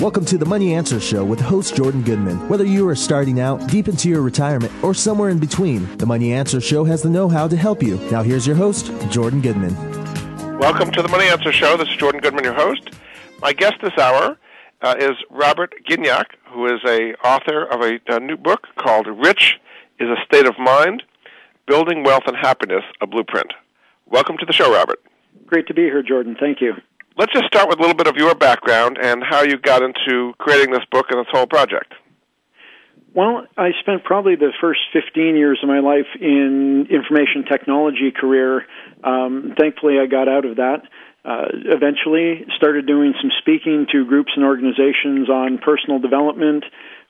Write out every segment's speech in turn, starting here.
Welcome to the Money Answer Show with host Jordan Goodman. Whether you are starting out, deep into your retirement, or somewhere in between, the Money Answer Show has the know how to help you. Now, here's your host, Jordan Goodman. Welcome to the Money Answer Show. This is Jordan Goodman, your host. My guest this hour uh, is Robert Gignac, who is a author of a, a new book called Rich is a State of Mind Building Wealth and Happiness, a Blueprint. Welcome to the show, Robert. Great to be here, Jordan. Thank you. Let's just start with a little bit of your background and how you got into creating this book and this whole project. Well, I spent probably the first 15 years of my life in information technology career. Um, thankfully, I got out of that. Uh, eventually, started doing some speaking to groups and organizations on personal development,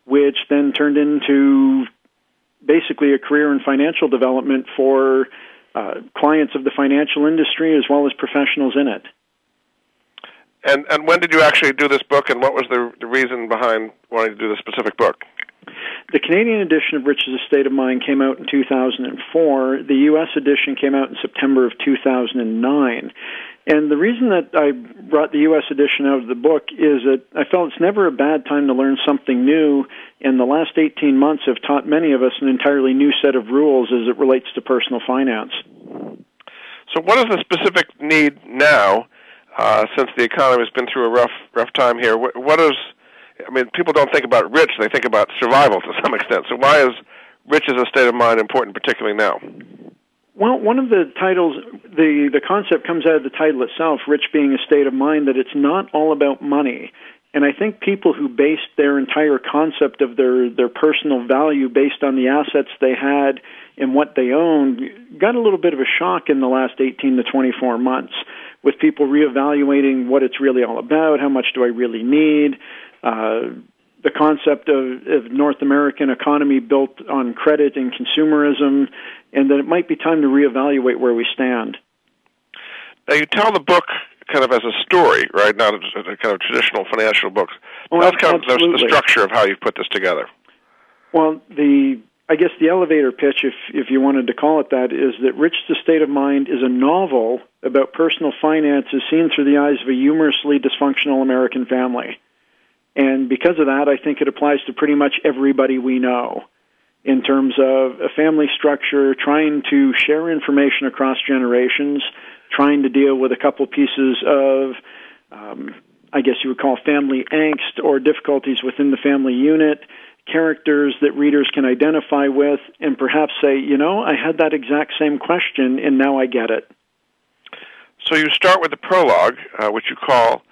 which then turned into basically a career in financial development for uh, clients of the financial industry as well as professionals in it. And and when did you actually do this book, and what was the, the reason behind wanting to do this specific book? The Canadian edition of Rich is a State of Mind came out in 2004. The U.S. edition came out in September of 2009. And the reason that I brought the U.S. edition out of the book is that I felt it's never a bad time to learn something new, and the last 18 months have taught many of us an entirely new set of rules as it relates to personal finance. So, what is the specific need now uh, since the economy has been through a rough rough time here. What, what is I mean, people don't think about rich; they think about survival to some extent. So, why is rich as a state of mind important, particularly now? Well, one of the titles, the the concept comes out of the title itself, "Rich being a state of mind," that it's not all about money. And I think people who based their entire concept of their their personal value based on the assets they had and what they owned got a little bit of a shock in the last 18 to 24 months with people reevaluating what it's really all about, how much do I really need, uh, the concept of, of North American economy built on credit and consumerism, and that it might be time to reevaluate where we stand. Now, you tell the book kind of as a story, right? Not a, a kind of traditional financial book. Well, That's kind absolutely. of the, the structure of how you put this together. Well, the I guess the elevator pitch, if if you wanted to call it that, is that Rich the State of Mind is a novel about personal finances seen through the eyes of a humorously dysfunctional American family. And because of that, I think it applies to pretty much everybody we know in terms of a family structure, trying to share information across generations, trying to deal with a couple pieces of, um, I guess you would call family angst or difficulties within the family unit characters that readers can identify with and perhaps say, you know, I had that exact same question and now I get it. So you start with the prologue, uh, which you call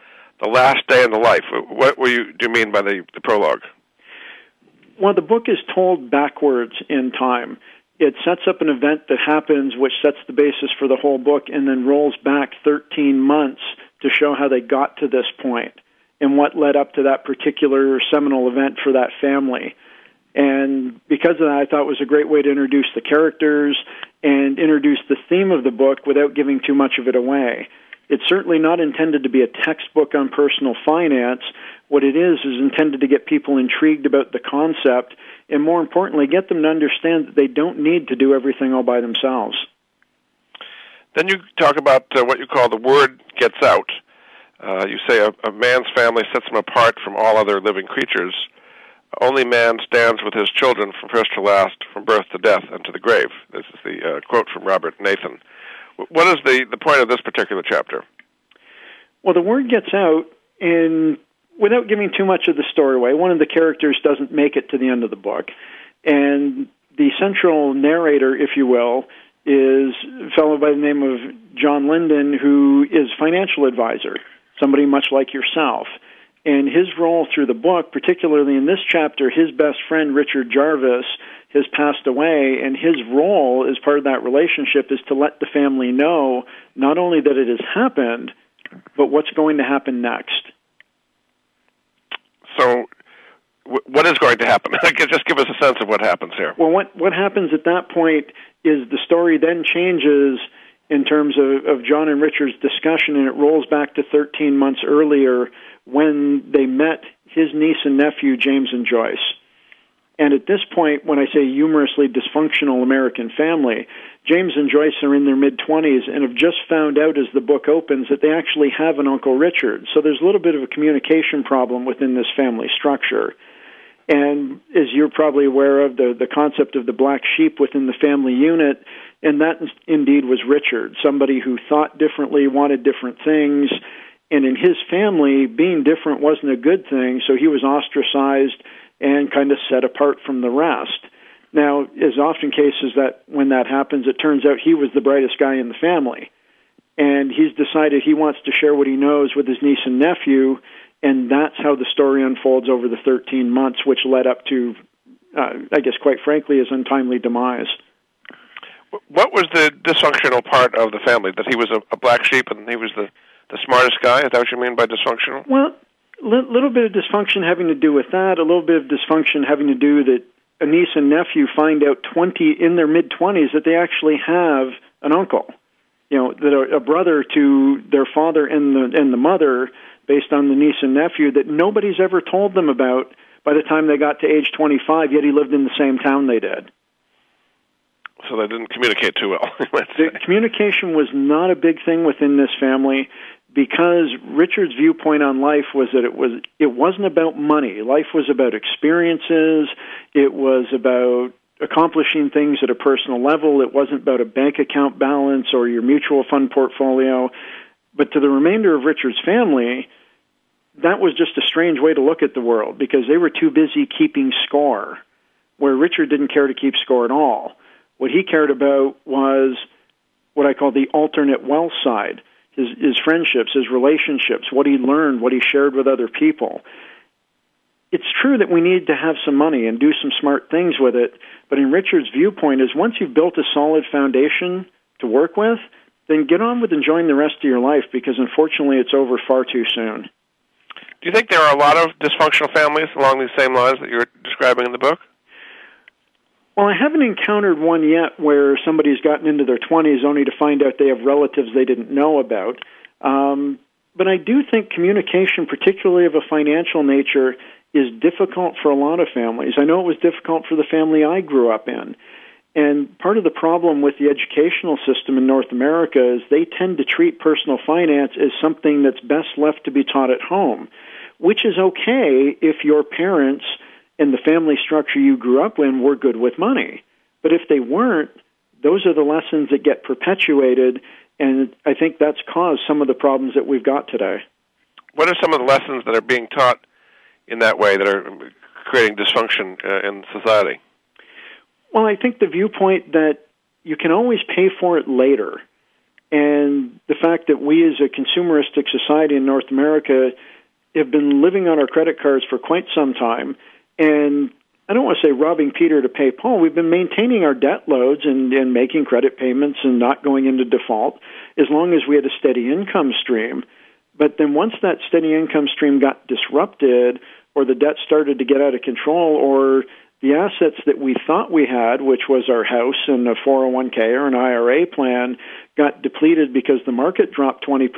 the last day in the life. What were you, do you mean by the, the prologue? Well, the book is told backwards in time. It sets up an event that happens, which sets the basis for the whole book, and then rolls back 13 months to show how they got to this point and what led up to that particular seminal event for that family. And because of that, I thought it was a great way to introduce the characters and introduce the theme of the book without giving too much of it away. It's certainly not intended to be a textbook on personal finance. What it is is intended to get people intrigued about the concept and, more importantly, get them to understand that they don't need to do everything all by themselves. Then you talk about uh, what you call the word gets out. Uh, you say a, a man's family sets him apart from all other living creatures. Only man stands with his children from first to last, from birth to death, and to the grave. This is the uh, quote from Robert Nathan. What is the, the point of this particular chapter? Well, the word gets out, and without giving too much of the story away, one of the characters doesn't make it to the end of the book. And the central narrator, if you will, is a fellow by the name of John Linden, who is financial advisor somebody much like yourself. And his role through the book, particularly in this chapter, his best friend Richard Jarvis has passed away, and his role as part of that relationship is to let the family know not only that it has happened, but what's going to happen next? So, what is going to happen? Just give us a sense of what happens here. Well, what what happens at that point is the story then changes in terms of, of John and Richard's discussion, and it rolls back to 13 months earlier when they met his niece and nephew, James and Joyce. And at this point, when I say humorously dysfunctional American family, James and Joyce are in their mid 20s and have just found out as the book opens that they actually have an Uncle Richard. So there's a little bit of a communication problem within this family structure. And as you're probably aware of, the, the concept of the black sheep within the family unit, and that indeed was Richard, somebody who thought differently, wanted different things. And in his family, being different wasn't a good thing, so he was ostracized and kind of set apart from the rest. Now, as often cases that when that happens, it turns out he was the brightest guy in the family. And he's decided he wants to share what he knows with his niece and nephew, and that's how the story unfolds over the 13 months, which led up to, uh, I guess, quite frankly, his untimely demise. What was the dysfunctional part of the family? That he was a, a black sheep and he was the, the smartest guy? Is that what you mean by dysfunctional? Well, a little bit of dysfunction having to do with that, a little bit of dysfunction having to do that a niece and nephew find out 20 in their mid 20s that they actually have an uncle. You know, that are a brother to their father and the and the mother based on the niece and nephew that nobody's ever told them about by the time they got to age 25, yet he lived in the same town they did. So they didn't communicate too well. the communication was not a big thing within this family because Richard's viewpoint on life was that it was it wasn't about money. Life was about experiences. It was about accomplishing things at a personal level. It wasn't about a bank account balance or your mutual fund portfolio. But to the remainder of Richard's family, that was just a strange way to look at the world because they were too busy keeping score, where Richard didn't care to keep score at all. What he cared about was what I call the alternate wealth side his, his friendships, his relationships, what he learned, what he shared with other people. It's true that we need to have some money and do some smart things with it, but in Richard's viewpoint is once you've built a solid foundation to work with, then get on with enjoying the rest of your life because unfortunately it's over far too soon. Do you think there are a lot of dysfunctional families along these same lines that you're describing in the book? Well, I haven't encountered one yet where somebody's gotten into their 20s only to find out they have relatives they didn't know about. Um, but I do think communication, particularly of a financial nature, is difficult for a lot of families. I know it was difficult for the family I grew up in. And part of the problem with the educational system in North America is they tend to treat personal finance as something that's best left to be taught at home, which is okay if your parents – and the family structure you grew up in were good with money. But if they weren't, those are the lessons that get perpetuated, and I think that's caused some of the problems that we've got today. What are some of the lessons that are being taught in that way that are creating dysfunction uh, in society? Well, I think the viewpoint that you can always pay for it later, and the fact that we as a consumeristic society in North America have been living on our credit cards for quite some time and I don't want to say robbing Peter to pay Paul. We've been maintaining our debt loads and, and making credit payments and not going into default as long as we had a steady income stream. But then once that steady income stream got disrupted, or the debt started to get out of control, or the assets that we thought we had, which was our house and a 401k or an IRA plan, got depleted because the market dropped 20%,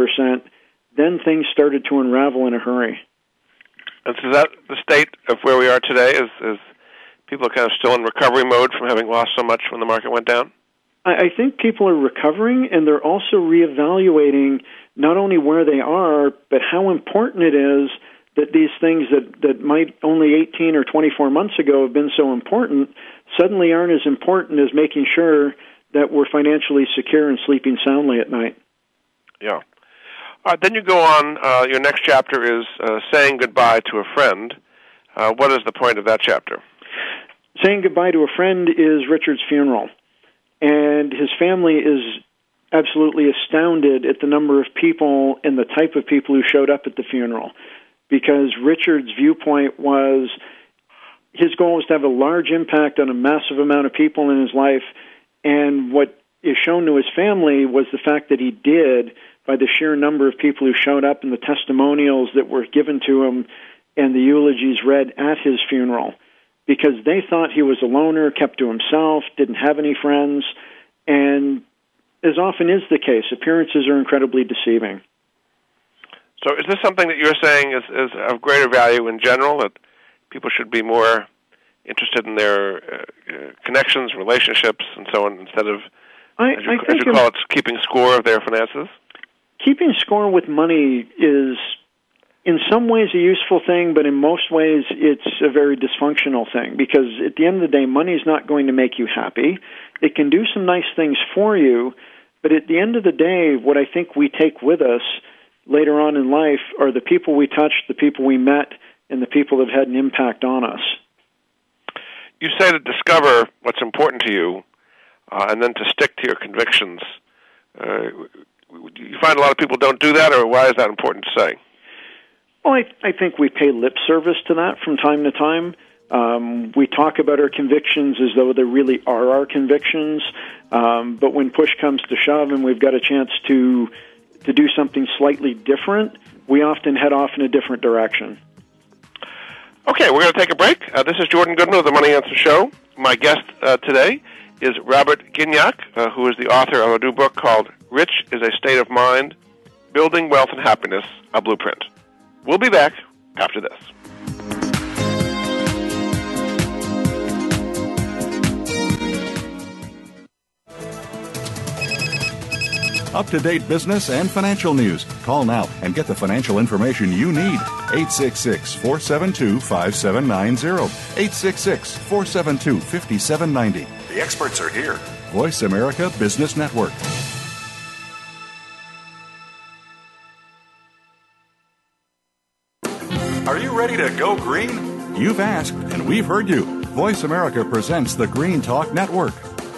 then things started to unravel in a hurry. And so, is that the state of where we are today? Is is people are kind of still in recovery mode from having lost so much when the market went down? I think people are recovering, and they're also reevaluating not only where they are, but how important it is that these things that that might only 18 or 24 months ago have been so important suddenly aren't as important as making sure that we're financially secure and sleeping soundly at night. Yeah. Uh, then you go on. Uh, your next chapter is uh, saying goodbye to a friend. Uh, what is the point of that chapter? Saying goodbye to a friend is Richard's funeral, and his family is absolutely astounded at the number of people and the type of people who showed up at the funeral, because Richard's viewpoint was his goal was to have a large impact on a massive amount of people in his life, and what is shown to his family was the fact that he did by the sheer number of people who showed up and the testimonials that were given to him and the eulogies read at his funeral because they thought he was a loner, kept to himself, didn't have any friends, and as often is the case, appearances are incredibly deceiving. So, is this something that you're saying is, is of greater value in general that people should be more interested in their uh, connections, relationships, and so on, instead of, I, as you, I as you call it, keeping score of their finances? Keeping score with money is, in some ways, a useful thing, but in most ways, it's a very dysfunctional thing because at the end of the day, money is not going to make you happy. It can do some nice things for you, but at the end of the day, what I think we take with us later on in life are the people we touched, the people we met, and the people that had an impact on us. You say to discover what's important to you, uh, and then to stick to your convictions. Uh, you find a lot of people don't do that, or why is that important to say? Well, I, I think we pay lip service to that from time to time. Um, we talk about our convictions as though they really are our convictions, um, but when push comes to shove and we've got a chance to to do something slightly different, we often head off in a different direction. Okay, we're going to take a break. Uh, this is Jordan Goodman of the Money Answer Show. My guest uh, today is Robert Gignac, uh, who is the author of a new book called Rich is a State of Mind Building Wealth and Happiness, a Blueprint. We'll be back after this. Up to date business and financial news. Call now and get the financial information you need. 866 472 5790. 866 472 5790. The experts are here. Voice America Business Network. Are you ready to go green? You've asked, and we've heard you. Voice America presents the Green Talk Network.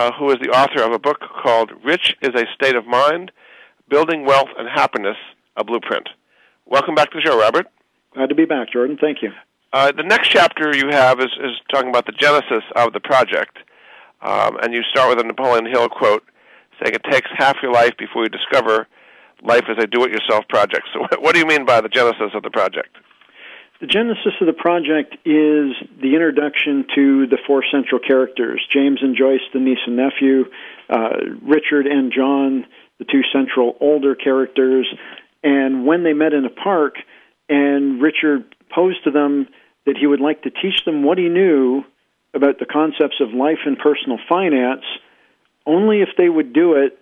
uh, who is the author of a book called Rich is a State of Mind Building Wealth and Happiness, a Blueprint. Welcome back to the show, Robert. Glad to be back, Jordan. Thank you. Uh, the next chapter you have is, is talking about the genesis of the project, um, and you start with a Napoleon Hill quote saying it takes half your life before you discover life as a do-it-yourself project. So, what do you mean by the genesis of the project? The genesis of the project is the introduction to the four central characters James and Joyce, the niece and nephew, uh, Richard and John, the two central older characters. And when they met in a park And Richard posed to them that he would like to teach them what he knew about the concepts of life and personal finance only if they would do it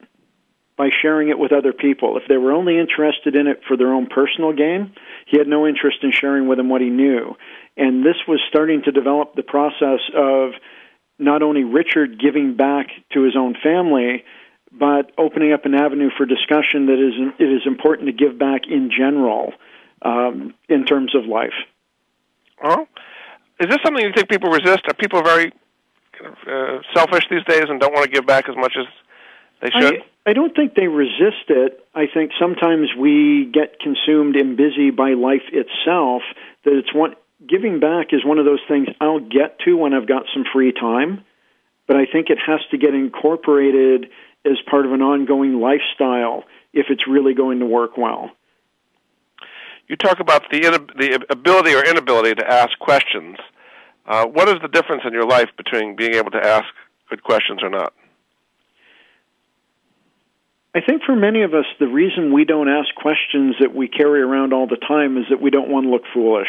by sharing it with other people. If they were only interested in it for their own personal gain, he had no interest in sharing with them what he knew. And this was starting to develop the process of not only Richard giving back to his own family, but opening up an avenue for discussion that is it is important to give back in general um, in terms of life. Oh, is this something you think people resist? Are people very uh, selfish these days and don't want to give back as much as they should? I, I don't think they resist it. I think sometimes we get consumed and busy by life itself. That it's one giving back is one of those things I'll get to when I've got some free time, but I think it has to get incorporated as part of an ongoing lifestyle if it's really going to work well. You talk about the the ability or inability to ask questions. Uh, what is the difference in your life between being able to ask good questions or not? I think for many of us, the reason we don't ask questions that we carry around all the time is that we don't want to look foolish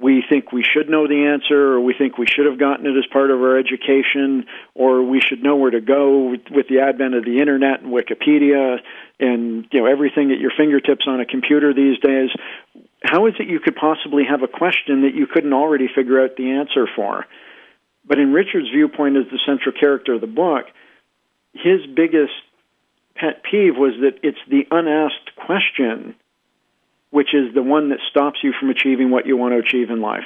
we think we should know the answer, or we think we should have gotten it as part of our education, or we should know where to go with, the advent of the internet and Wikipedia and you know everything at your fingertips on a computer these days. How is it you could possibly have a question that you couldn't already figure out the answer for? But in Richard's viewpoint as the central character of the book, his biggest pet peeve was that it's the unasked question which is the one that stops you from achieving what you want to achieve in life.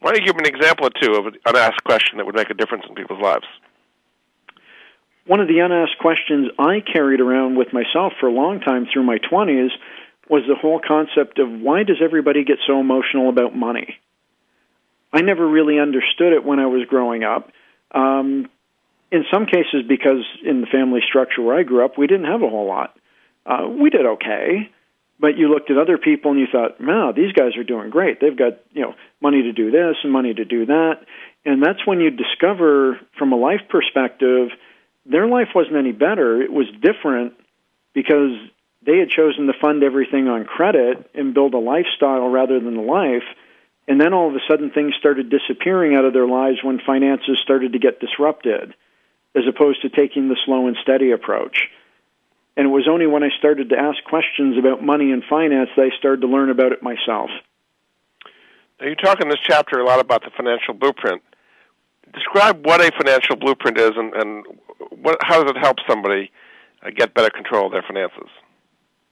Why don't you give an example or two of an unasked question that would make a difference in people's lives? One of the unasked questions I carried around with myself for a long time through my 20s was the whole concept of why does everybody get so emotional about money? I never really understood it when I was growing up. Um, in some cases, because in the family structure where I grew up, we didn't have a whole lot. Uh, we did okay, but you looked at other people and you thought, wow, these guys are doing great. They've got, you know, money to do this and money to do that. And that's when you discover from a life perspective, their life wasn't any better. It was different because they had chosen to fund everything on credit and build a lifestyle rather than a life. And then all of a sudden things started disappearing out of their lives when finances started to get disrupted, as opposed to taking the slow and steady approach. And it was only when I started to ask questions about money and finance that I started to learn about it myself. Now, you talk in this chapter a lot about the financial blueprint. Describe what a financial blueprint is and, and what, how does it help somebody uh, get better control of their finances?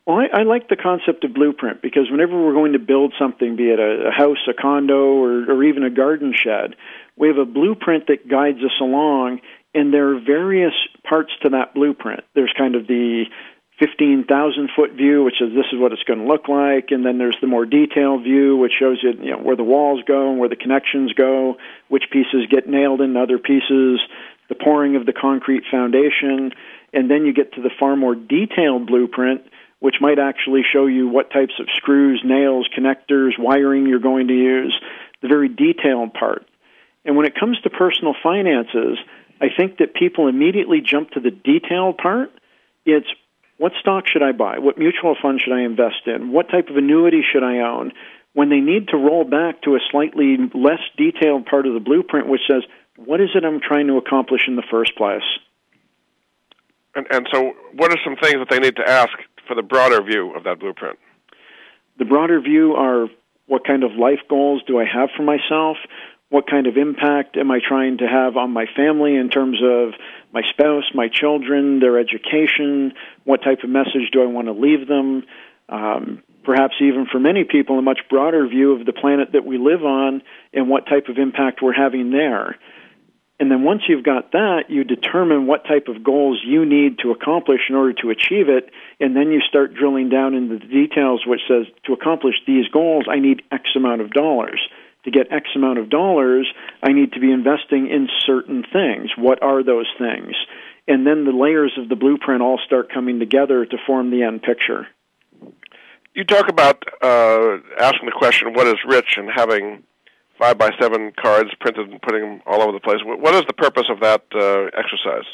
Well, I, I like the concept of blueprint because whenever we're going to build something, be it a, a house, a condo, or, or even a garden shed, we have a blueprint that guides us along, and there are various parts to that blueprint. There's kind of the 15,000 foot view, which is this is what it's going to look like, and then there's the more detailed view, which shows you, you know, where the walls go and where the connections go, which pieces get nailed into other pieces, the pouring of the concrete foundation, and then you get to the far more detailed blueprint, which might actually show you what types of screws, nails, connectors, wiring you're going to use, the very detailed part. And when it comes to personal finances, I think that people immediately jump to the detailed part. It's what stock should I buy? What mutual fund should I invest in? What type of annuity should I own? When they need to roll back to a slightly less detailed part of the blueprint, which says, what is it I'm trying to accomplish in the first place? And, and so, what are some things that they need to ask for the broader view of that blueprint? The broader view are what kind of life goals do I have for myself? What kind of impact am I trying to have on my family in terms of my spouse, my children, their education? What type of message do I want to leave them? Um, perhaps even for many people, a much broader view of the planet that we live on and what type of impact we're having there. And then once you've got that, you determine what type of goals you need to accomplish in order to achieve it, and then you start drilling down into the details, which says to accomplish these goals, I need X amount of dollars to get X amount of dollars, I need to be investing in certain things. What are those things? And then the layers of the blueprint all start coming together to form the end picture. You talk about uh, asking the question, what is rich, and having five by seven cards printed and putting them all over the place. What is the purpose of that uh, exercise?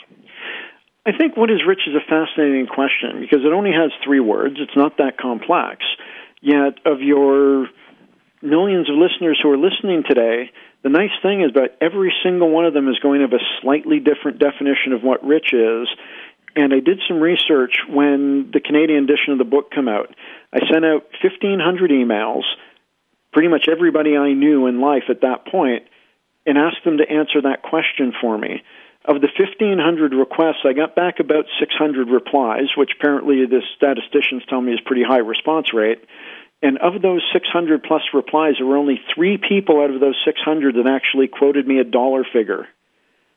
I think what is rich is a fascinating question because it only has three words. It's not that complex. Yet, of your millions of listeners who are listening today, the nice thing is that every single one of them is going to have a slightly different definition of what rich is. And I did some research when the Canadian edition of the book came out. I sent out 1,500 emails, pretty much everybody I knew in life at that point, and asked them to answer that question for me. Of the 1,500 requests, I got back about 600 replies, which apparently the statisticians tell me is pretty high response rate. And of those 600 plus replies, there were only three people out of those 600 that actually quoted me a dollar figure.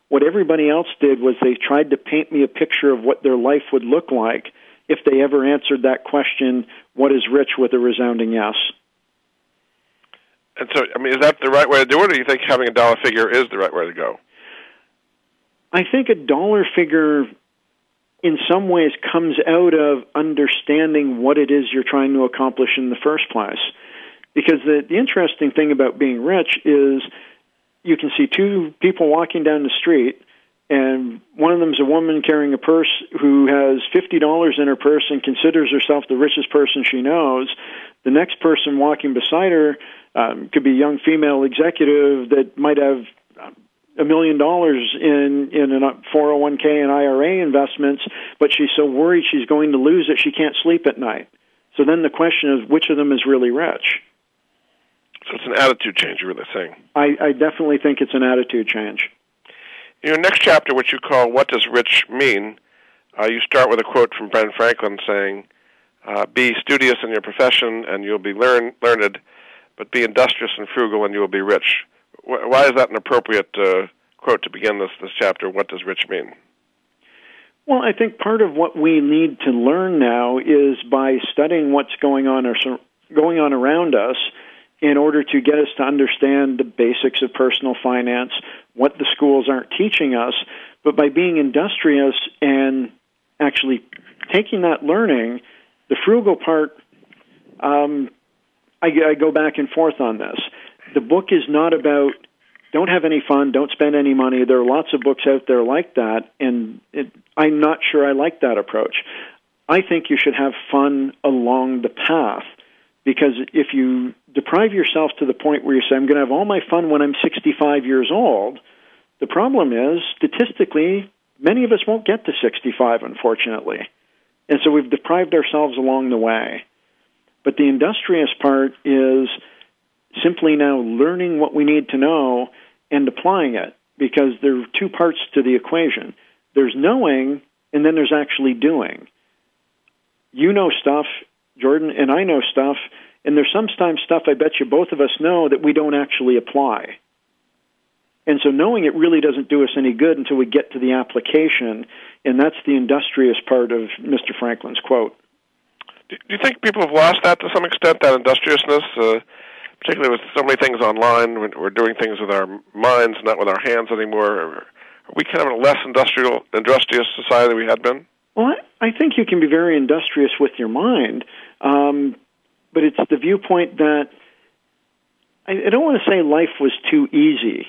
What everybody else did was they tried to paint me a picture of what their life would look like if they ever answered that question, what is rich, with a resounding yes. And so, I mean, is that the right way to do it, or do you think having a dollar figure is the right way to go? I think a dollar figure in some ways comes out of understanding what it is you're trying to accomplish in the first place. Because the, the interesting thing about being rich is you can see two people walking down the street, and one of them is a woman carrying a purse who has $50 in her purse and considers herself the richest person she knows. The next person walking beside her um, could be a young female executive that might have a million dollars in in a 401k and IRA investments, but she's so worried she's going to lose it she can't sleep at night. So then the question is, which of them is really rich? So it's an attitude change, you're really saying. I, I definitely think it's an attitude change. In your next chapter, which you call "What Does Rich Mean," uh, you start with a quote from Ben Franklin saying, uh, "Be studious in your profession, and you'll be learn, learned, but be industrious and frugal, and you will be rich." Why is that an appropriate uh, quote to begin this this chapter? What does rich mean? Well, I think part of what we need to learn now is by studying what's going on or going on around us in order to get us to understand the basics of personal finance, what the schools aren't teaching us, but by being industrious and actually taking that learning, the frugal part, um, I, I go back and forth on this the book is not about don't have any fun, don't spend any money. There are lots of books out there like that, and it, I'm not sure I like that approach. I think you should have fun along the path because if you deprive yourself to the point where you say, I'm going to have all my fun when I'm 65 years old, the problem is, statistically, many of us won't get to 65, unfortunately. And so we've deprived ourselves along the way. But the industrious part is simply now learning what we need to know and applying it because there are two parts to the equation. There's knowing and then there's actually doing. You know stuff, Jordan, and I know stuff, and there's sometimes stuff I bet you both of us know that we don't actually apply. And so knowing it really doesn't do us any good until we get to the application, and that's the industrious part of Mr. Franklin's quote. Do you think people have lost that to some extent, that industriousness? Uh, particularly with so many things online. We're doing things with our minds, not with our hands anymore. Are we kind of a less industrial, industrious society than we had been? Well, I, think you can be very industrious with your mind, um, but it's the viewpoint that I, I don't want to say life was too easy,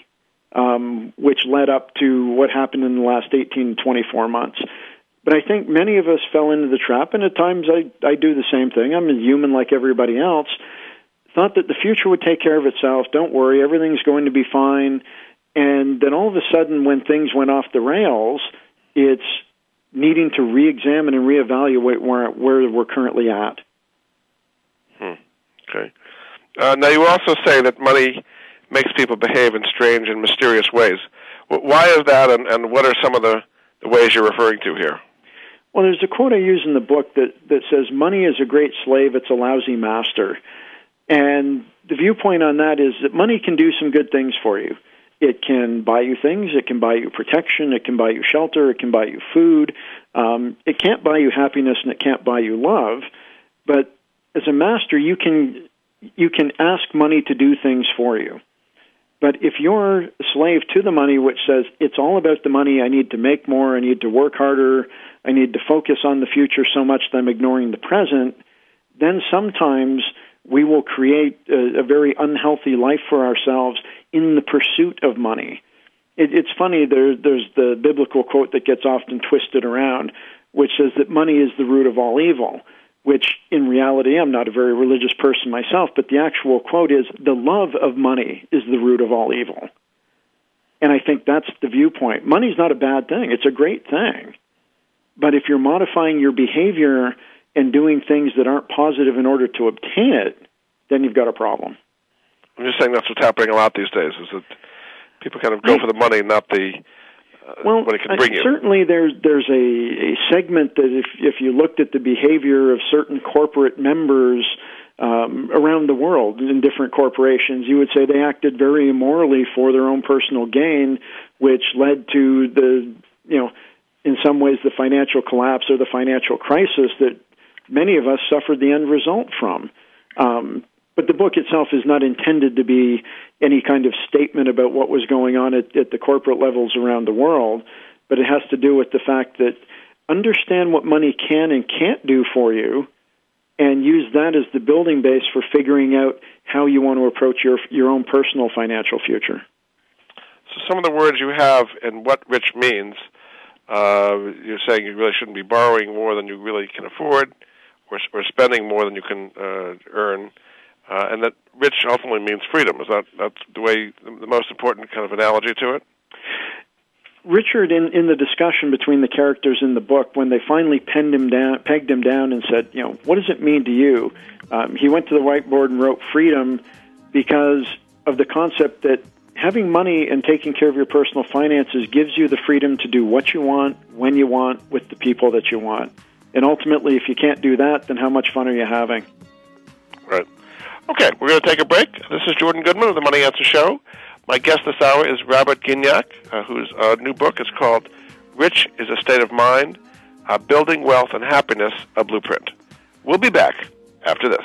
um, which led up to what happened in the last 18 24 months. But I think many of us fell into the trap, and at times I, I do the same thing. I'm a human like everybody else thought that the future would take care of itself. Don't worry, everything's going to be fine. And then all of a sudden, when things went off the rails, it's needing to re-examine and reevaluate where where we're currently at. Hmm. Okay. Uh, now, you also say that money makes people behave in strange and mysterious ways. Why is that, and, and what are some of the, the ways you're referring to here? Well, there's a quote I use in the book that, that says, Money is a great slave, it's a lousy master. And the viewpoint on that is that money can do some good things for you. It can buy you things. It can buy you protection. It can buy you shelter. It can buy you food. Um, it can't buy you happiness and it can't buy you love. But as a master, you can you can ask money to do things for you. But if you're a slave to the money, which says it's all about the money, I need to make more, I need to work harder, I need to focus on the future so much that I'm ignoring the present, then sometimes we will create a, a very unhealthy life for ourselves in the pursuit of money. It, it's funny, there, there's the biblical quote that gets often twisted around, which says that money is the root of all evil. which in reality I'm not a very religious person myself, but the actual quote is the love of money is the root of all evil. And I think that's the viewpoint. Money's not a bad thing, it's a great thing. But if you're modifying your behavior and doing things that aren't positive in order to obtain it, then you've got a problem. I'm just saying that's what's happening a lot these days. Is that people kind of go for the money, and not the uh, well, what it can bring you. Certainly, there's there's a, a segment that if if you looked at the behavior of certain corporate members um, around the world in different corporations, you would say they acted very immorally for their own personal gain, which led to the you know in some ways the financial collapse or the financial crisis that many of us suffered the end result from. Um, but the book itself is not intended to be any kind of statement about what was going on at, at the corporate levels around the world, but it has to do with the fact that understand what money can and can't do for you and use that as the building base for figuring out how you want to approach your your own personal financial future. So some of the words you have and what rich means, uh, you're saying you really shouldn't be borrowing more than you really can afford, or, or spending more than you can uh, earn uh, and that rich ultimately means freedom. Is that that's the way the most important kind of analogy to it? Richard, in, in the discussion between the characters in the book, when they finally penned him down, pegged him down, and said, you know, what does it mean to you? Um, he went to the whiteboard and wrote freedom because of the concept that having money and taking care of your personal finances gives you the freedom to do what you want, when you want, with the people that you want. And ultimately, if you can't do that, then how much fun are you having? Right. Okay, we're going to take a break. This is Jordan Goodman of the Money Answer Show. My guest this hour is Robert Gignac, uh, whose uh, new book is called Rich is a State of Mind uh, Building Wealth and Happiness, a Blueprint. We'll be back after this.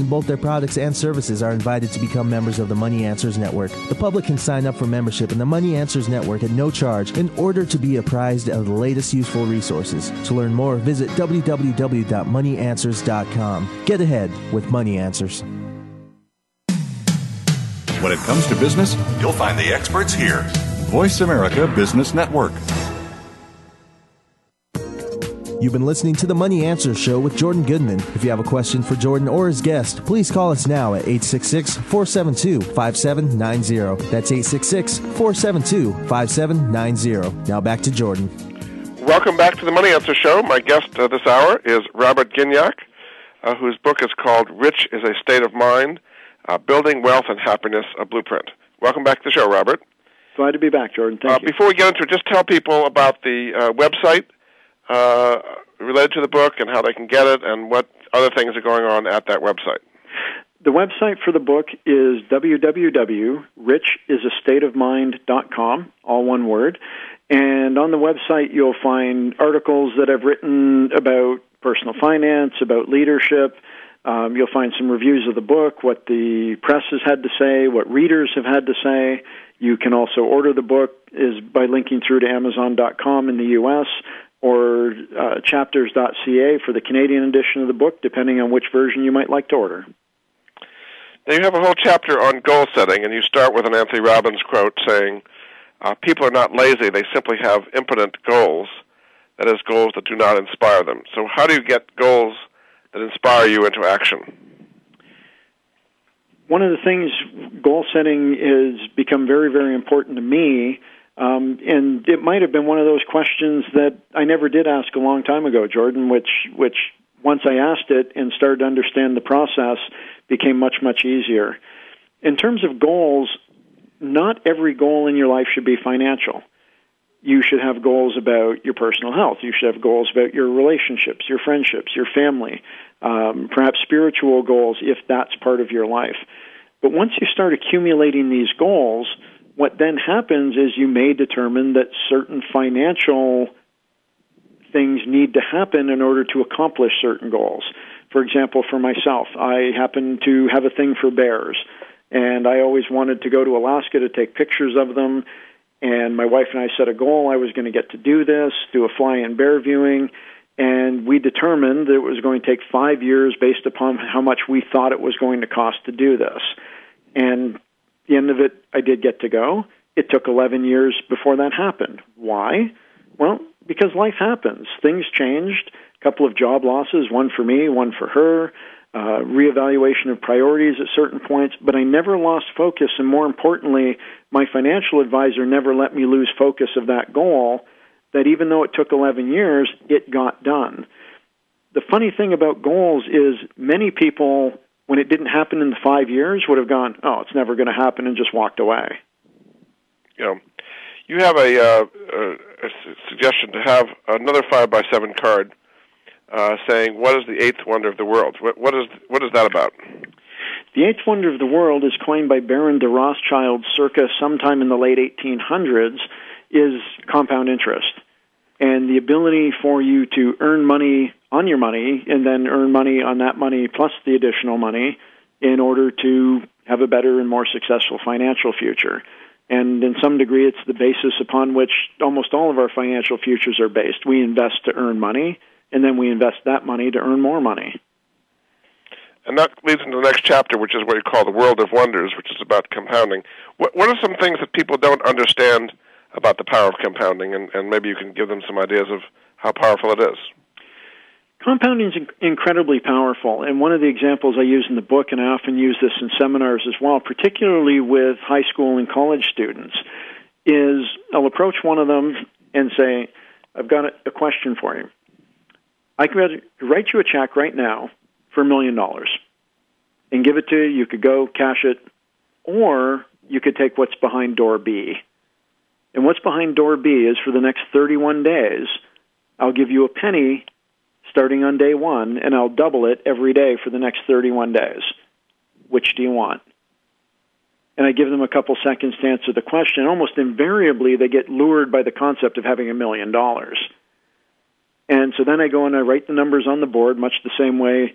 in both their products and services are invited to become members of the Money Answers Network. The public can sign up for membership in the Money Answers Network at no charge in order to be apprised of the latest useful resources. To learn more, visit www.moneyanswers.com. Get ahead with Money Answers. When it comes to business, you'll find the experts here. Voice America Business Network. You've been listening to the Money Answer Show with Jordan Goodman. If you have a question for Jordan or his guest, please call us now at 866 472 5790. That's 866 472 5790. Now back to Jordan. Welcome back to the Money Answer Show. My guest uh, this hour is Robert Gignac, uh, whose book is called Rich is a State of Mind uh, Building Wealth and Happiness, a Blueprint. Welcome back to the show, Robert. Glad to be back, Jordan. Thank uh, you. Before we get into it, just tell people about the uh, website uh, related to the book and how they can get it and what other things are going on at that website. The website for the book is www.richisastateofmind.com, all one word. And on the website, you'll find articles that I've written about personal finance, about leadership. Um, you'll find some reviews of the book, what the press has had to say, what readers have had to say. You can also order the book is by linking through to Amazon.com in the U.S. or uh, chapters.ca for the Canadian edition of the book, depending on which version you might like to order. Now you have a whole chapter on goal setting, and you start with an Anthony Robbins quote saying, uh, "People are not lazy; they simply have impotent goals. That is, goals that do not inspire them. So, how do you get goals that inspire you into action?" One of the things goal setting has become very, very important to me. Um, and it might have been one of those questions that I never did ask a long time ago, Jordan, which which once I asked it and started to understand the process, became much, much easier. In terms of goals, not every goal in your life should be financial. You should have goals about your personal health. You should have goals about your relationships, your friendships, your family, um, perhaps spiritual goals if that's part of your life. But once you start accumulating these goals, what then happens is you may determine that certain financial things need to happen in order to accomplish certain goals. For example, for myself, I happen to have a thing for bears, and I always wanted to go to Alaska to take pictures of them. And my wife and I set a goal. I was going to get to do this, do a fly in bear viewing, and we determined that it was going to take five years based upon how much we thought it was going to cost to do this. And the end of it, I did get to go. It took 11 years before that happened. Why? Well, because life happens. Things changed. A couple of job losses, one for me, one for her. Uh, reevaluation of priorities at certain points, but I never lost focus, and more importantly, my financial advisor never let me lose focus of that goal. That even though it took 11 years, it got done. The funny thing about goals is many people, when it didn't happen in the five years, would have gone, "Oh, it's never going to happen," and just walked away. You know, you have a, uh, a, a suggestion to have another five by seven card uh, saying, "What is the eighth wonder of the world?" What, what is what is that about? The eighth wonder of the world is coined by Baron de Rothschild circa sometime in the late 1800s. Is compound interest and the ability for you to earn money on your money and then earn money on that money plus the additional money in order to have a better and more successful financial future. And in some degree, it's the basis upon which almost all of our financial futures are based. We invest to earn money, and then we invest that money to earn more money. And that leads into the next chapter, which is what you call the world of wonders, which is about compounding. What, what are some things that people don't understand about the power of compounding? And, and maybe you can give them some ideas of how powerful it is. Compounding is incredibly powerful, and one of the examples I use in the book, and I often use this in seminars as well, particularly with high school and college students, is I'll approach one of them and say, I've got a question for you. I could write you a check right now for a million dollars and give it to you. You could go cash it, or you could take what's behind door B. And what's behind door B is for the next 31 days, I'll give you a penny starting on day one, and I'll double it every day for the next 31 days. Which do you want? And I give them a couple seconds to answer the question. Almost invariably, they get lured by the concept of having a million dollars. And so then I go and I write the numbers on the board, much the same way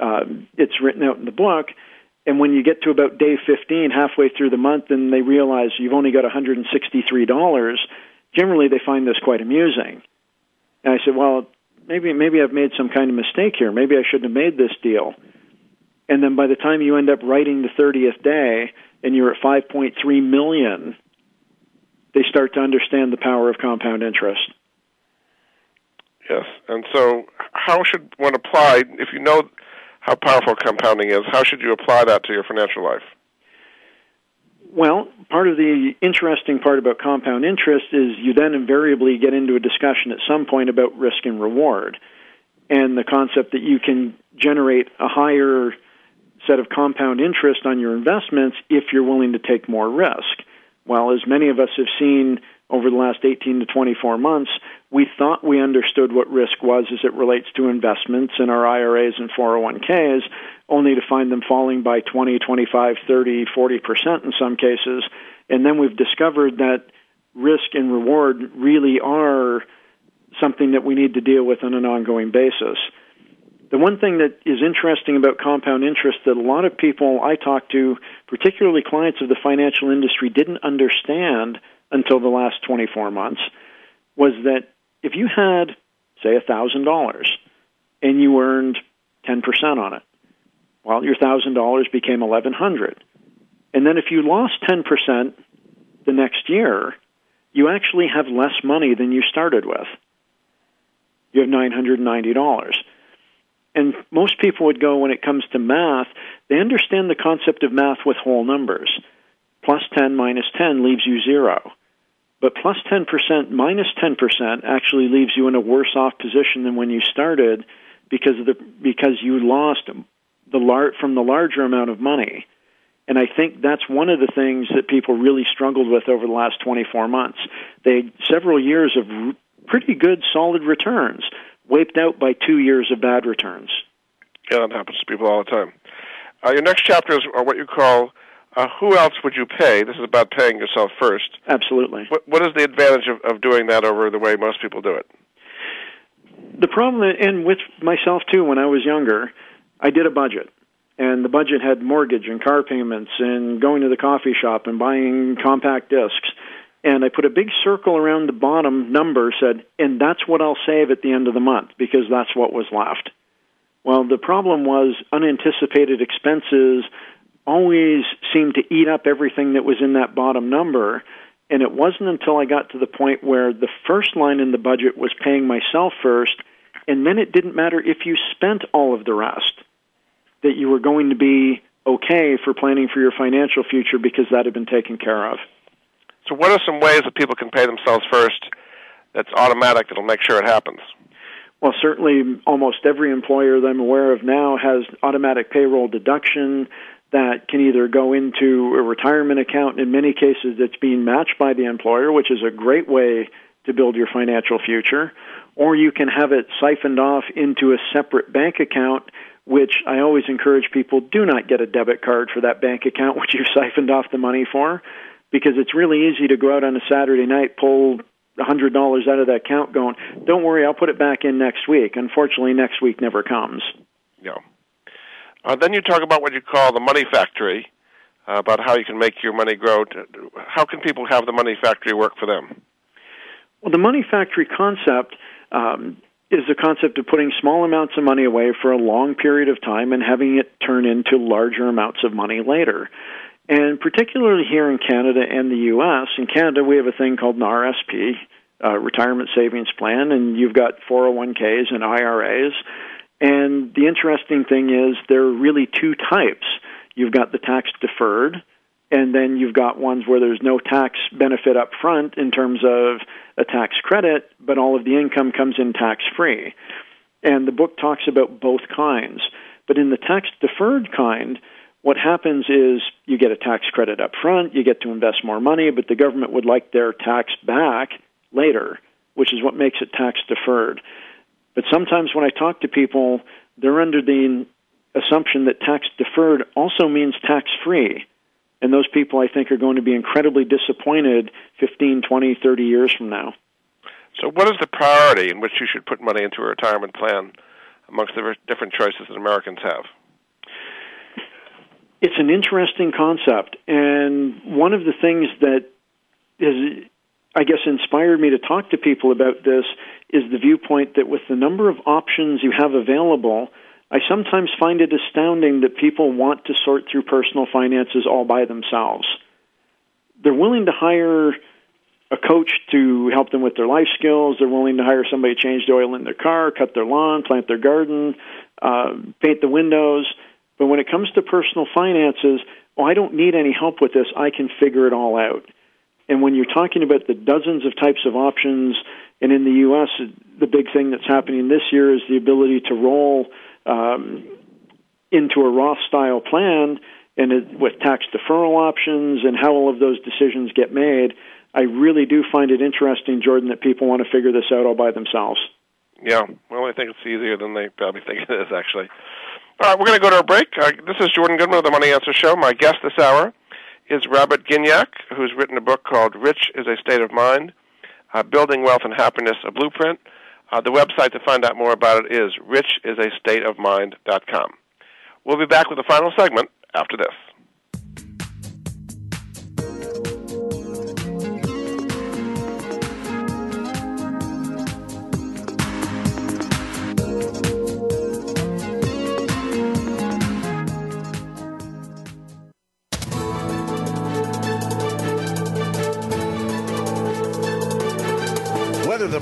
uh, it's written out in the book. And when you get to about day 15, halfway through the month, and they realize you've only got $163, generally they find this quite amusing. And I said, well, maybe maybe I've made some kind of mistake here. Maybe I shouldn't have made this deal. And then by the time you end up writing the 30th day and you're at 5.3 million, they start to understand the power of compound interest. Yes. And so how should one apply if you know how powerful compounding is, how should you apply that to your financial life? Well, part of the interesting part about compound interest is you then invariably get into a discussion at some point about risk and reward and the concept that you can generate a higher set of compound interest on your investments if you're willing to take more risk. Well, as many of us have seen over the last 18 to 24 months, we thought we understood what risk was as it relates to investments in our IRAs and 401ks, only to find them falling by 20, 25, 30, 40% in some cases. And then we've discovered that risk and reward really are something that we need to deal with on an ongoing basis. The one thing that is interesting about compound interest that a lot of people I talk to, particularly clients of the financial industry, didn't understand until the last 24 months was that if you had, say, $1,000 and you earned 10% on it, well, your $1,000 became 1100 And then if you lost 10% the next year, you actually have less money than you started with. You have $990. And most people would go, when it comes to math, they understand the concept of math with whole numbers. Plus 10 minus 10 leaves you zero. But plus 10% minus 10% actually leaves you in a worse off position than when you started because of the because you lost the lar- from the larger amount of money. And I think that's one of the things that people really struggled with over the last 24 months. They several years of r- pretty good solid returns wiped out by 2 years of bad returns. Yeah, that happens to people all the time. Uh, your next chapters are what you call uh, who else would you pay? This is about paying yourself first. Absolutely. What, what is the advantage of, of doing that over the way most people do it? The problem, and with myself too, when I was younger, I did a budget. And the budget had mortgage and car payments and going to the coffee shop and buying compact discs. And I put a big circle around the bottom number, said, and that's what I'll save at the end of the month because that's what was left. Well, the problem was unanticipated expenses always seemed to eat up everything that was in that bottom number. And it wasn't until I got to the point where the first line in the budget was paying myself first, and then it didn't matter if you spent all of the rest, that you were going to be okay for planning for your financial future because that had been taken care of. So, what are some ways that people can pay themselves first that's automatic that'll make sure it happens? Well, certainly almost every employer that I'm aware of now has automatic payroll deduction that can either go into a retirement account. In many cases, it's being matched by the employer, which is a great way to build your financial future. Or you can have it siphoned off into a separate bank account, which I always encourage people do not get a debit card for that bank account which you've siphoned off the money for, because it's really easy to go out on a Saturday night, pull hundred dollars out of that account going, Don't worry, I'll put it back in next week. Unfortunately next week never comes. Yeah. Uh, then you talk about what you call the money factory, uh, about how you can make your money grow. How can people have the money factory work for them? Well, the money factory concept um, is the concept of putting small amounts of money away for a long period of time and having it turn into larger amounts of money later. And particularly here in Canada and the U.S., in Canada we have a thing called an RSP, uh, Retirement Savings Plan, and you've got 401ks and IRAs. And the interesting thing is there are really two types. You've got the tax deferred, and then you've got ones where there's no tax benefit up front in terms of a tax credit, but all of the income comes in tax free. And the book talks about both kinds. But in the tax deferred kind, what happens is you get a tax credit up front, you get to invest more money, but the government would like their tax back later, which is what makes it tax deferred. But sometimes when I talk to people, they're under the assumption that tax deferred also means tax free. And those people, I think, are going to be incredibly disappointed 15, 20, 30 years from now. So, what is the priority in which you should put money into a retirement plan amongst the different choices that Americans have? It's an interesting concept. And one of the things that is I guess, inspired me to talk to people about this is the viewpoint that with the number of options you have available, I sometimes find it astounding that people want to sort through personal finances all by themselves. They're willing to hire a coach to help them with their life skills. They're willing to hire somebody to change the oil in their car, cut their lawn, plant their garden, uh, paint the windows. But when it comes to personal finances, oh, I don't need any help with this. I can figure it all out. And when you're talking about the dozens of types of options, and in the U.S., the big thing that's happening this year is the ability to roll um, into a Roth style plan. and it, with tax deferral options and how all of those decisions get made, I really do find it interesting, Jordan, that people want to figure this out all by themselves. Yeah, well, I think it's easier than they probably think it is, actually. All right, we're going to go to a break. Uh, this is Jordan Goodman of the Money Answer Show. My guest this hour is Robert Gignac, who's written a book called Rich is a State of Mind uh, Building Wealth and Happiness, a Blueprint. Uh, the website to find out more about it is richisastateofmind.com. We'll be back with the final segment after this.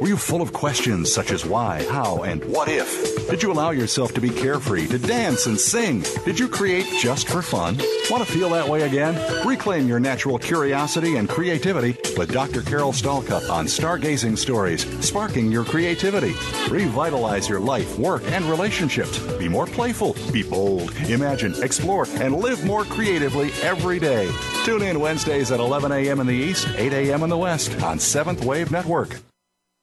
Were you full of questions such as why, how, and what if? Did you allow yourself to be carefree, to dance and sing? Did you create just for fun? Want to feel that way again? Reclaim your natural curiosity and creativity with Dr. Carol Stalcup on Stargazing Stories, sparking your creativity. Revitalize your life, work, and relationships. Be more playful, be bold, imagine, explore, and live more creatively every day. Tune in Wednesdays at 11 a.m. in the East, 8 a.m. in the West on Seventh Wave Network.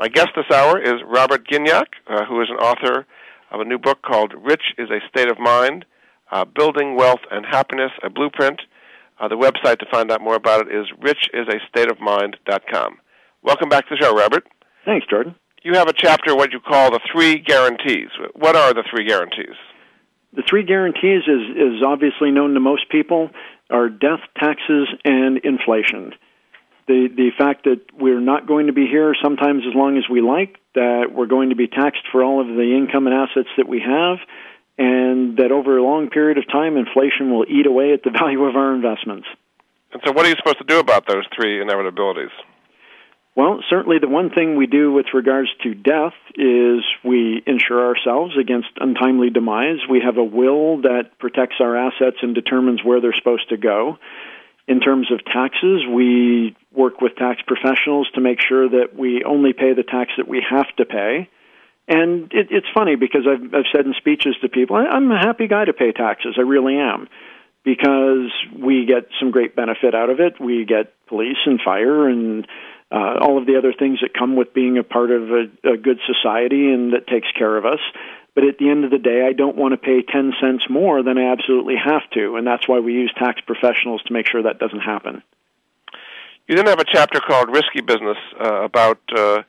My guest this hour is Robert Gignac, uh, who is an author of a new book called Rich is a State of Mind uh, Building Wealth and Happiness, a Blueprint. Uh, the website to find out more about it is richisastateofmind.com. Welcome back to the show, Robert. Thanks, Jordan. You have a chapter, what you call the three guarantees. What are the three guarantees? The three guarantees is, is obviously known to most people are death, taxes, and inflation the the fact that we're not going to be here sometimes as long as we like, that we're going to be taxed for all of the income and assets that we have, and that over a long period of time, inflation will eat away at the value of our investments. And so, what are you supposed to do about those three inevitabilities? Well, certainly the one thing we do with regards to death is we insure ourselves against untimely demise. We have a will that protects our assets and determines where they're supposed to go. In terms of taxes, we work with tax professionals to make sure that we only pay the tax that we have to pay. And it, it's funny because I've, I've said in speeches to people, I'm a happy guy to pay taxes. I really am. Because we get some great benefit out of it. We get police and fire and uh, all of the other things that come with being a part of a, a good society and that takes care of us. But at the end of the day, I don't want to pay 10 cents more than I absolutely have to. And that's why we use tax professionals to make sure that doesn't happen. You then have a chapter called "Risky Business" uh, about uh,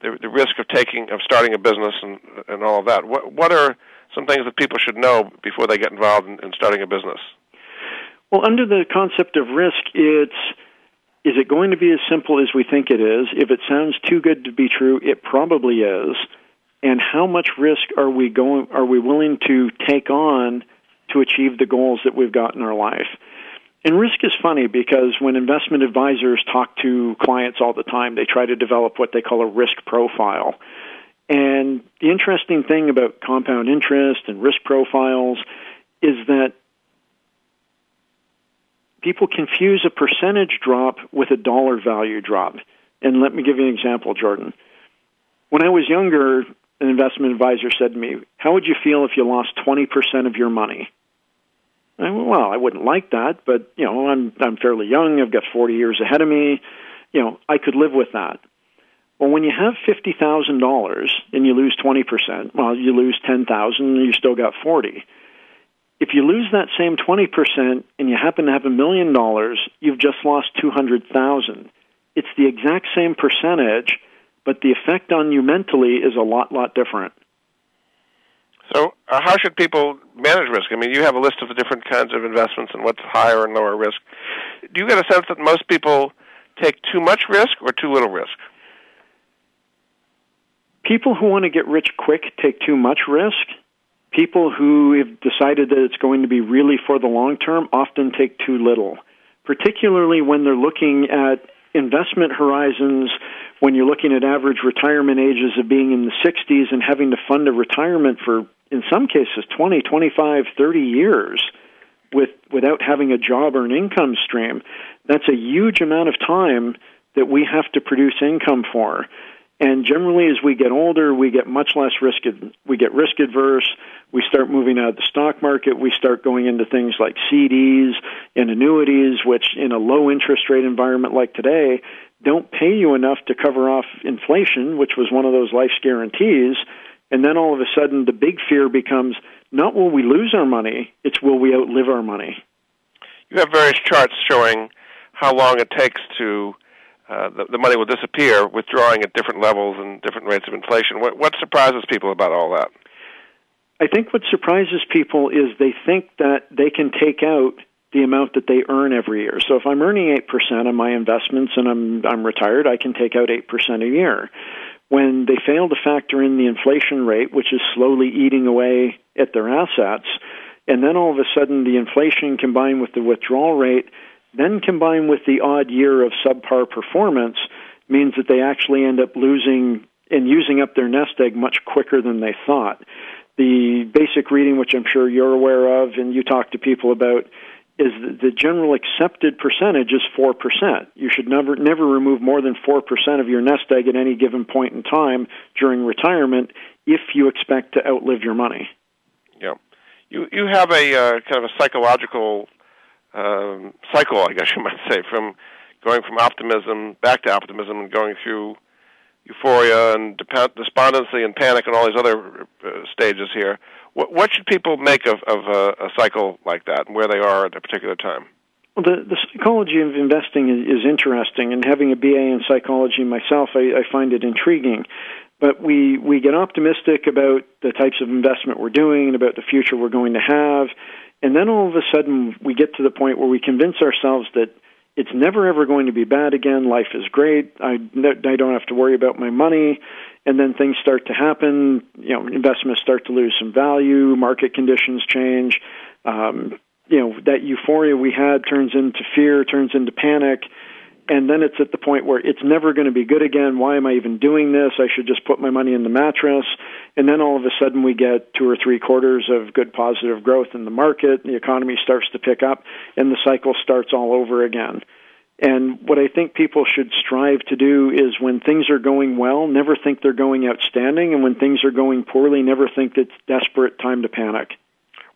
the, the risk of taking of starting a business and and all of that. What what are some things that people should know before they get involved in, in starting a business? Well, under the concept of risk, it's is it going to be as simple as we think it is? If it sounds too good to be true, it probably is. And how much risk are we going are we willing to take on to achieve the goals that we've got in our life? And risk is funny because when investment advisors talk to clients all the time, they try to develop what they call a risk profile. And the interesting thing about compound interest and risk profiles is that people confuse a percentage drop with a dollar value drop. And let me give you an example, Jordan. When I was younger, an investment advisor said to me, How would you feel if you lost 20% of your money? I went, well, I wouldn't like that, but you know, I'm I'm fairly young. I've got 40 years ahead of me. You know, I could live with that. Well, when you have fifty thousand dollars and you lose 20 percent, well, you lose 10,000, and you still got 40. If you lose that same 20 percent and you happen to have a million dollars, you've just lost 200,000. It's the exact same percentage, but the effect on you mentally is a lot, lot different. So, uh, how should people manage risk? I mean, you have a list of the different kinds of investments and what's higher and lower risk. Do you get a sense that most people take too much risk or too little risk? People who want to get rich quick take too much risk. People who have decided that it's going to be really for the long term often take too little, particularly when they're looking at investment horizons when you're looking at average retirement ages of being in the 60s and having to fund a retirement for in some cases 20, 25, 30 years with without having a job or an income stream. That's a huge amount of time that we have to produce income for. And generally, as we get older, we get much less risk. We get risk adverse. We start moving out of the stock market. We start going into things like CDs and annuities, which in a low interest rate environment like today don't pay you enough to cover off inflation, which was one of those life's guarantees. And then all of a sudden, the big fear becomes not will we lose our money, it's will we outlive our money. You have various charts showing how long it takes to uh, the, the money will disappear, withdrawing at different levels and different rates of inflation. What, what surprises people about all that? I think what surprises people is they think that they can take out the amount that they earn every year. So if I'm earning 8% on my investments and I'm I'm retired, I can take out 8% a year. When they fail to factor in the inflation rate, which is slowly eating away at their assets, and then all of a sudden the inflation combined with the withdrawal rate, then combined with the odd year of subpar performance, means that they actually end up losing and using up their nest egg much quicker than they thought. The basic reading, which I'm sure you're aware of and you talk to people about, is the general accepted percentage is 4%. You should never never remove more than 4% of your nest egg at any given point in time during retirement if you expect to outlive your money. Yeah. You you have a uh, kind of a psychological um, cycle, I guess you might say, from going from optimism back to optimism and going through euphoria and despondency and panic and all these other uh, stages here. What, what should people make of, of a, a cycle like that and where they are at a particular time? Well, the, the psychology of investing is, is interesting, and having a BA in psychology myself, I, I find it intriguing. But we, we get optimistic about the types of investment we're doing and about the future we're going to have, and then all of a sudden we get to the point where we convince ourselves that it's never ever going to be bad again. Life is great. I, I don't have to worry about my money and then things start to happen. You know, investments start to lose some value. Market conditions change. Um, you know, that euphoria we had turns into fear, turns into panic, and then it's at the point where it's never going to be good again. Why am I even doing this? I should just put my money in the mattress. And then all of a sudden we get two or three quarters of good positive growth in the market. The economy starts to pick up, and the cycle starts all over again. And what I think people should strive to do is when things are going well, never think they're going outstanding, and when things are going poorly, never think it's desperate time to panic.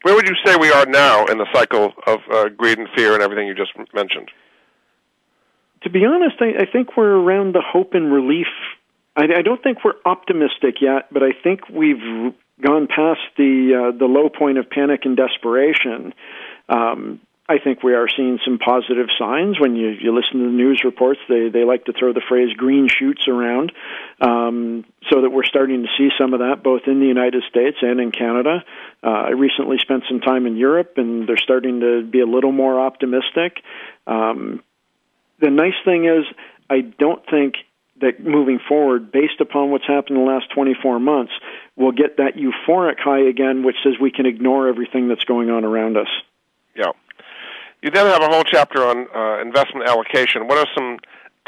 Where would you say we are now in the cycle of uh, greed and fear and everything you just mentioned? To be honest, I, I think we're around the hope and relief. I, I don't think we're optimistic yet, but I think we've gone past the uh, the low point of panic and desperation. Um, I think we are seeing some positive signs. When you, you listen to the news reports, they, they like to throw the phrase green shoots around, um, so that we're starting to see some of that both in the United States and in Canada. Uh, I recently spent some time in Europe, and they're starting to be a little more optimistic. Um, the nice thing is, I don't think that moving forward, based upon what's happened in the last 24 months, we'll get that euphoric high again, which says we can ignore everything that's going on around us. Yeah. You then have a whole chapter on uh, investment allocation. What are some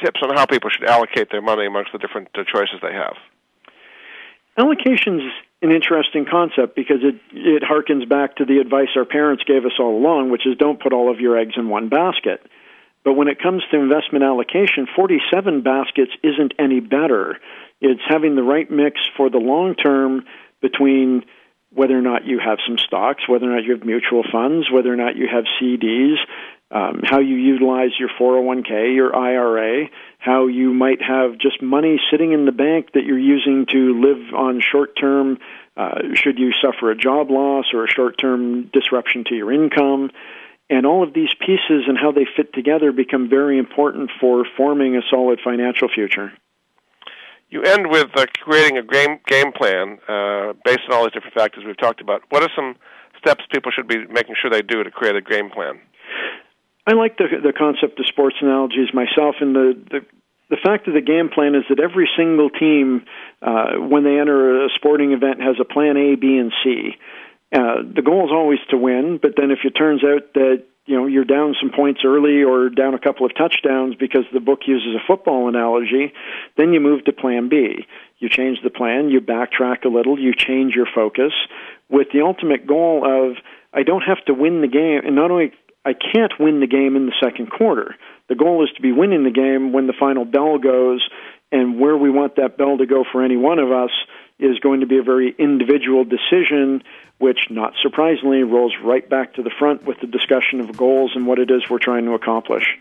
tips on how people should allocate their money amongst the different uh, choices they have? Allocation is an interesting concept because it it harkens back to the advice our parents gave us all along, which is don't put all of your eggs in one basket. But when it comes to investment allocation, 47 baskets isn't any better. It's having the right mix for the long term between whether or not you have some stocks, whether or not you have mutual funds, whether or not you have CDs, um, how you utilize your 401k, your IRA, how you might have just money sitting in the bank that you're using to live on short term. Uh, should you suffer a job loss or a short term disruption to your income? And all of these pieces and how they fit together become very important for forming a solid financial future. You end with uh, creating a game game plan uh, based on all these different factors we've talked about. What are some steps people should be making sure they do to create a game plan? I like the the concept of sports analogies myself, and the the the fact of the game plan is that every single team, uh, when they enter a sporting event, has a plan A, B, and C. Uh, the goal is always to win, but then if it turns out that you know you're down some points early or down a couple of touchdowns because the book uses a football analogy, then you move to plan B. You change the plan, you backtrack a little, you change your focus with the ultimate goal of I don't have to win the game and not only I can't win the game in the second quarter. The goal is to be winning the game when the final bell goes and where we want that bell to go for any one of us is going to be a very individual decision, which, not surprisingly, rolls right back to the front with the discussion of goals and what it is we're trying to accomplish.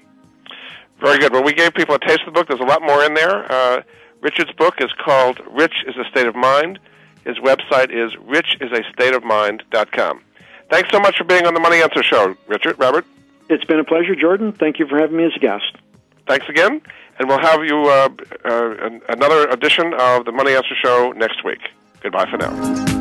Very good. Well, we gave people a taste of the book. There's a lot more in there. Uh, Richard's book is called Rich is a State of Mind. His website is richisastateofmind.com. Thanks so much for being on the Money Answer Show, Richard. Robert? It's been a pleasure, Jordan. Thank you for having me as a guest. Thanks again and we'll have you uh, uh, another edition of the Money Answer Show next week. Goodbye for now.